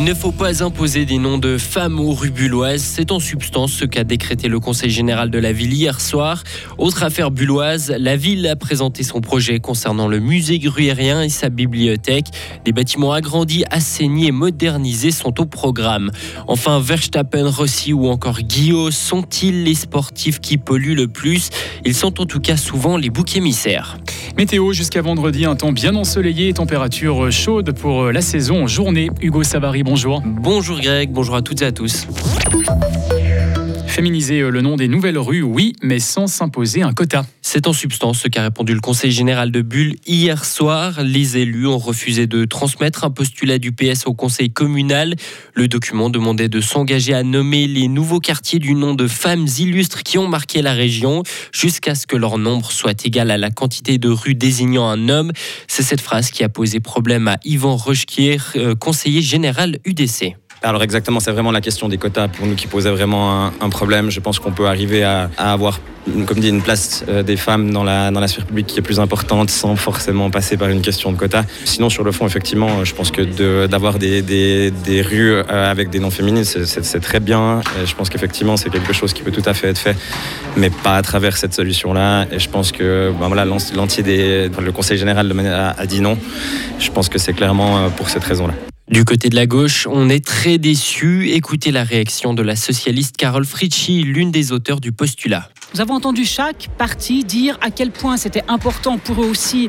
Il ne faut pas imposer des noms de femmes aux rues bulloises. C'est en substance ce qu'a décrété le Conseil général de la ville hier soir. Autre affaire bulloise, la ville a présenté son projet concernant le musée gruyérien et sa bibliothèque. Des bâtiments agrandis, assainis et modernisés sont au programme. Enfin, Verstappen, Rossi ou encore Guillaume sont-ils les sportifs qui polluent le plus? Ils sont en tout cas souvent les boucs émissaires. Météo jusqu'à vendredi, un temps bien ensoleillé et température chaude pour la saison. Journée, Hugo Savary, bonjour. Bonjour Greg, bonjour à toutes et à tous. Féminiser le nom des nouvelles rues, oui, mais sans s'imposer un quota. C'est en substance ce qu'a répondu le Conseil général de Bulle hier soir. Les élus ont refusé de transmettre un postulat du PS au Conseil communal. Le document demandait de s'engager à nommer les nouveaux quartiers du nom de femmes illustres qui ont marqué la région jusqu'à ce que leur nombre soit égal à la quantité de rues désignant un homme. C'est cette phrase qui a posé problème à Yvan Rochequier, euh, conseiller général UDC. Alors exactement, c'est vraiment la question des quotas pour nous qui posait vraiment un, problème. Je pense qu'on peut arriver à, avoir, comme dit, une place euh, des femmes dans la, dans la sphère publique qui est plus importante sans forcément passer par une question de quotas. Sinon, sur le fond, effectivement, je pense que d'avoir des, des, des, rues euh, avec des noms féminines, c'est très bien. Je pense qu'effectivement, c'est quelque chose qui peut tout à fait être fait, mais pas à travers cette solution-là. Et je pense que ben voilà, l'entier des, le Conseil général a, a dit non. Je pense que c'est clairement euh, pour cette raison-là. Du côté de la gauche, on est très déçu. Écoutez la réaction de la socialiste Carole Fritschi, l'une des auteurs du postulat. Nous avons entendu chaque parti dire à quel point c'était important pour eux aussi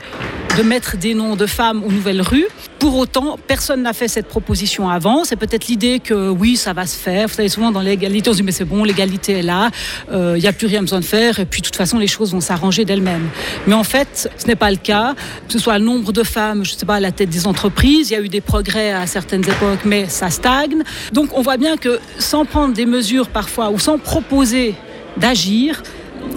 de mettre des noms de femmes aux nouvelles rues. Pour autant, personne n'a fait cette proposition avant. C'est peut-être l'idée que oui, ça va se faire. Vous savez, souvent dans l'égalité, on se dit mais c'est bon, l'égalité est là, il euh, n'y a plus rien besoin de faire, et puis de toute façon, les choses vont s'arranger d'elles-mêmes. Mais en fait, ce n'est pas le cas. Que ce soit le nombre de femmes, je ne sais pas, à la tête des entreprises, il y a eu des progrès à certaines époques, mais ça stagne. Donc on voit bien que sans prendre des mesures parfois, ou sans proposer d'agir,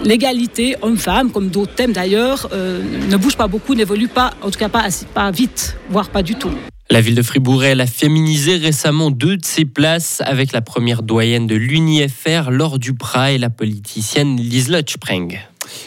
l'égalité homme-femme, comme d'autres thèmes d'ailleurs, euh, ne bouge pas beaucoup, n'évolue pas, en tout cas pas, pas vite, voire pas du tout. La ville de Fribourg, elle a féminisé récemment deux de ses places avec la première doyenne de l'UNIFR, Laure Duprat et la politicienne Liselotte Spreng.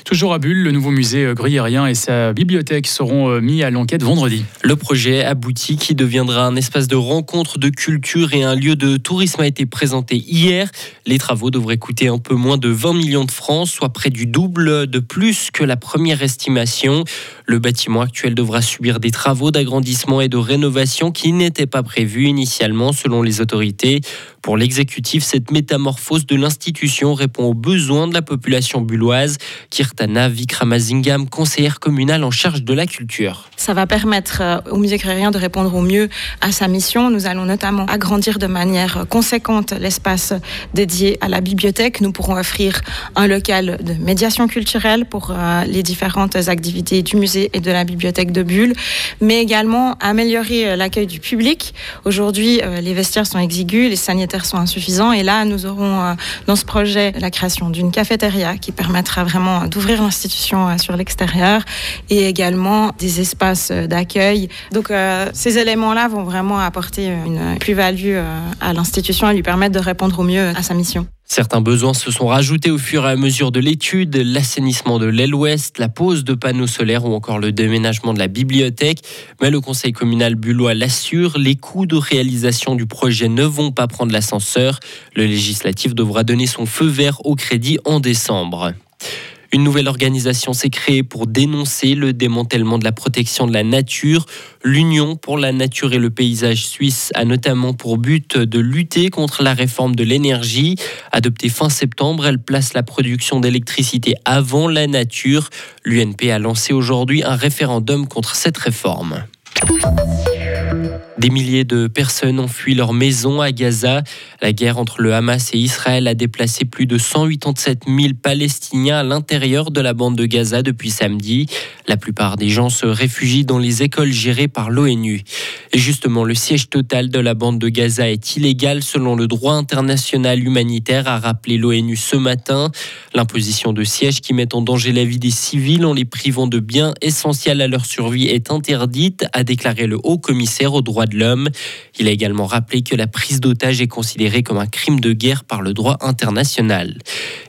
Toujours à Bulle, le nouveau musée gruyérien et sa bibliothèque seront euh, mis à l'enquête vendredi. Le projet abouti qui deviendra un espace de rencontre, de culture et un lieu de tourisme a été présenté hier. Les travaux devraient coûter un peu moins de 20 millions de francs, soit près du double de plus que la première estimation. Le bâtiment actuel devra subir des travaux d'agrandissement et de rénovation qui n'étaient pas prévus initialement selon les autorités. Pour l'exécutif, cette métamorphose de l'institution répond aux besoins de la population bulloise. Kirtana Vikramazingam, conseillère communale en charge de la culture. Ça va permettre euh, au musée grérien de répondre au mieux à sa mission. Nous allons notamment agrandir de manière conséquente l'espace dédié à la bibliothèque. Nous pourrons offrir un local de médiation culturelle pour euh, les différentes activités du musée et de la bibliothèque de Bulle, mais également améliorer euh, l'accueil du public. Aujourd'hui, les vestiaires sont exigus, les sanitaires sont insuffisants et là, nous aurons dans ce projet la création d'une cafétéria qui permettra vraiment d'ouvrir l'institution sur l'extérieur et également des espaces d'accueil. Donc euh, ces éléments-là vont vraiment apporter une plus-value euh, à l'institution et lui permettre de répondre au mieux à sa mission. Certains besoins se sont rajoutés au fur et à mesure de l'étude, l'assainissement de l'aile ouest, la pose de panneaux solaires ou encore le déménagement de la bibliothèque. Mais le conseil communal bullois l'assure, les coûts de réalisation du projet ne vont pas prendre l'ascenseur. Le législatif devra donner son feu vert au crédit en décembre. Une nouvelle organisation s'est créée pour dénoncer le démantèlement de la protection de la nature. L'Union pour la nature et le paysage suisse a notamment pour but de lutter contre la réforme de l'énergie. Adoptée fin septembre, elle place la production d'électricité avant la nature. L'UNP a lancé aujourd'hui un référendum contre cette réforme. Des milliers de personnes ont fui leur maison à Gaza. La guerre entre le Hamas et Israël a déplacé plus de 187 000 Palestiniens à l'intérieur de la bande de Gaza depuis samedi. La plupart des gens se réfugient dans les écoles gérées par l'ONU. Et justement, le siège total de la bande de Gaza est illégal selon le droit international humanitaire, a rappelé l'ONU ce matin. L'imposition de sièges qui met en danger la vie des civils en les privant de biens essentiels à leur survie est interdite, a déclaré le haut commissaire aux droits de l'homme. Il a également rappelé que la prise d'otages est considérée comme un crime de guerre par le droit international.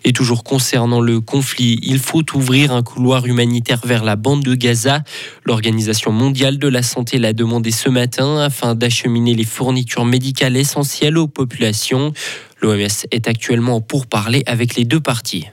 Et toujours concernant le conflit, il faut ouvrir un couloir humanitaire vers la bande de Gaza. L'Organisation mondiale de la santé l'a demandé ce matin afin d'acheminer les fournitures médicales essentielles aux populations. L'OMS est actuellement pour parler avec les deux parties.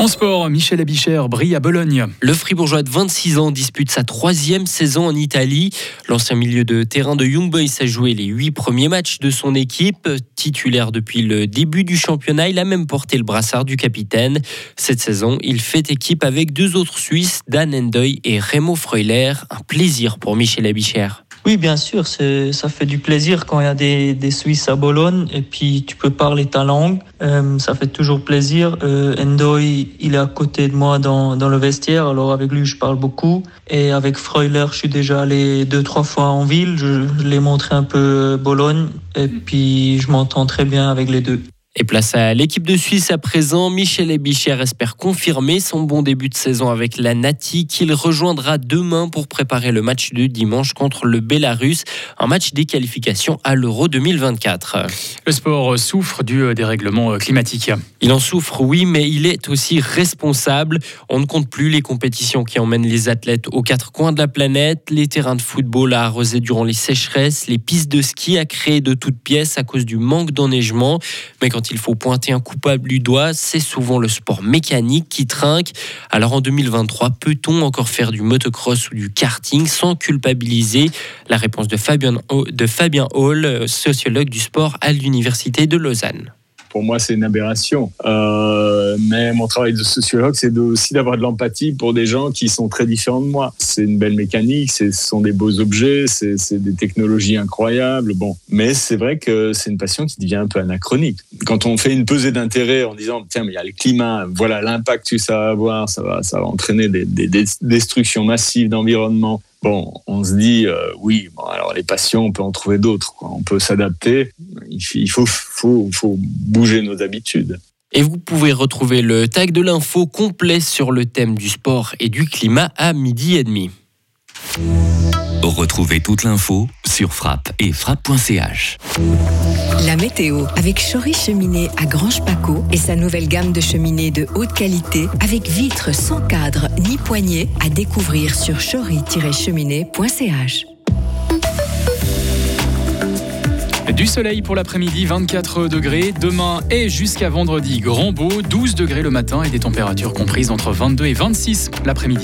En sport, Michel Abichère brille à Bologne. Le Fribourgeois de 26 ans dispute sa troisième saison en Italie. L'ancien milieu de terrain de Young Boys a joué les huit premiers matchs de son équipe. Titulaire depuis le début du championnat, il a même porté le brassard du capitaine. Cette saison, il fait équipe avec deux autres Suisses, Dan Endoy et Remo Freuler. Un plaisir pour Michel Abichère. Oui, bien sûr, ça fait du plaisir quand il y a des, des, Suisses à Bologne et puis tu peux parler ta langue. Euh, ça fait toujours plaisir. Euh, Endoy, il est à côté de moi dans, dans le vestiaire, alors avec lui je parle beaucoup. Et avec Freuler, je suis déjà allé deux, trois fois en ville. Je, je l'ai montré un peu Bologne et puis je m'entends très bien avec les deux. Et place à l'équipe de Suisse à présent, Michel Ebicher espère confirmer son bon début de saison avec la Nati qu'il rejoindra demain pour préparer le match de dimanche contre le Bélarus, un match des qualifications à l'Euro 2024. Le sport souffre du dérèglement climatique. Il en souffre, oui, mais il est aussi responsable. On ne compte plus les compétitions qui emmènent les athlètes aux quatre coins de la planète, les terrains de football à arroser durant les sécheresses, les pistes de ski à créer de toutes pièces à cause du manque d'enneigement. Mais quand il faut pointer un coupable du doigt, c'est souvent le sport mécanique qui trinque. Alors en 2023, peut-on encore faire du motocross ou du karting sans culpabiliser? La réponse de Fabien, de Fabien Hall, sociologue du sport à l'Université de Lausanne pour moi, c'est une aberration. Euh, mais mon travail de sociologue, c'est aussi d'avoir de l'empathie pour des gens qui sont très différents de moi. C'est une belle mécanique, ce sont des beaux objets, c'est des technologies incroyables. Bon, mais c'est vrai que c'est une passion qui devient un peu anachronique. Quand on fait une pesée d'intérêt en disant tiens, mais il y a le climat, voilà l'impact que ça va avoir, ça va, entraîner des destructions massives d'environnement bon, on se dit, euh, oui, alors les passions, on peut en trouver d'autres. On peut s'adapter. Il faut, faut, faut bouger nos habitudes. Et vous pouvez retrouver le tag de l'info complet sur le thème du sport et du climat à midi et demi. Retrouvez toute l'info sur frappe et frappe.ch. La météo avec Chory Cheminée à Grange Paco et sa nouvelle gamme de cheminées de haute qualité avec vitres sans cadre ni poignée à découvrir sur chory-cheminée.ch. Du soleil pour l'après-midi, 24 degrés. Demain et jusqu'à vendredi, grand beau, 12 degrés le matin et des températures comprises entre 22 et 26 l'après-midi.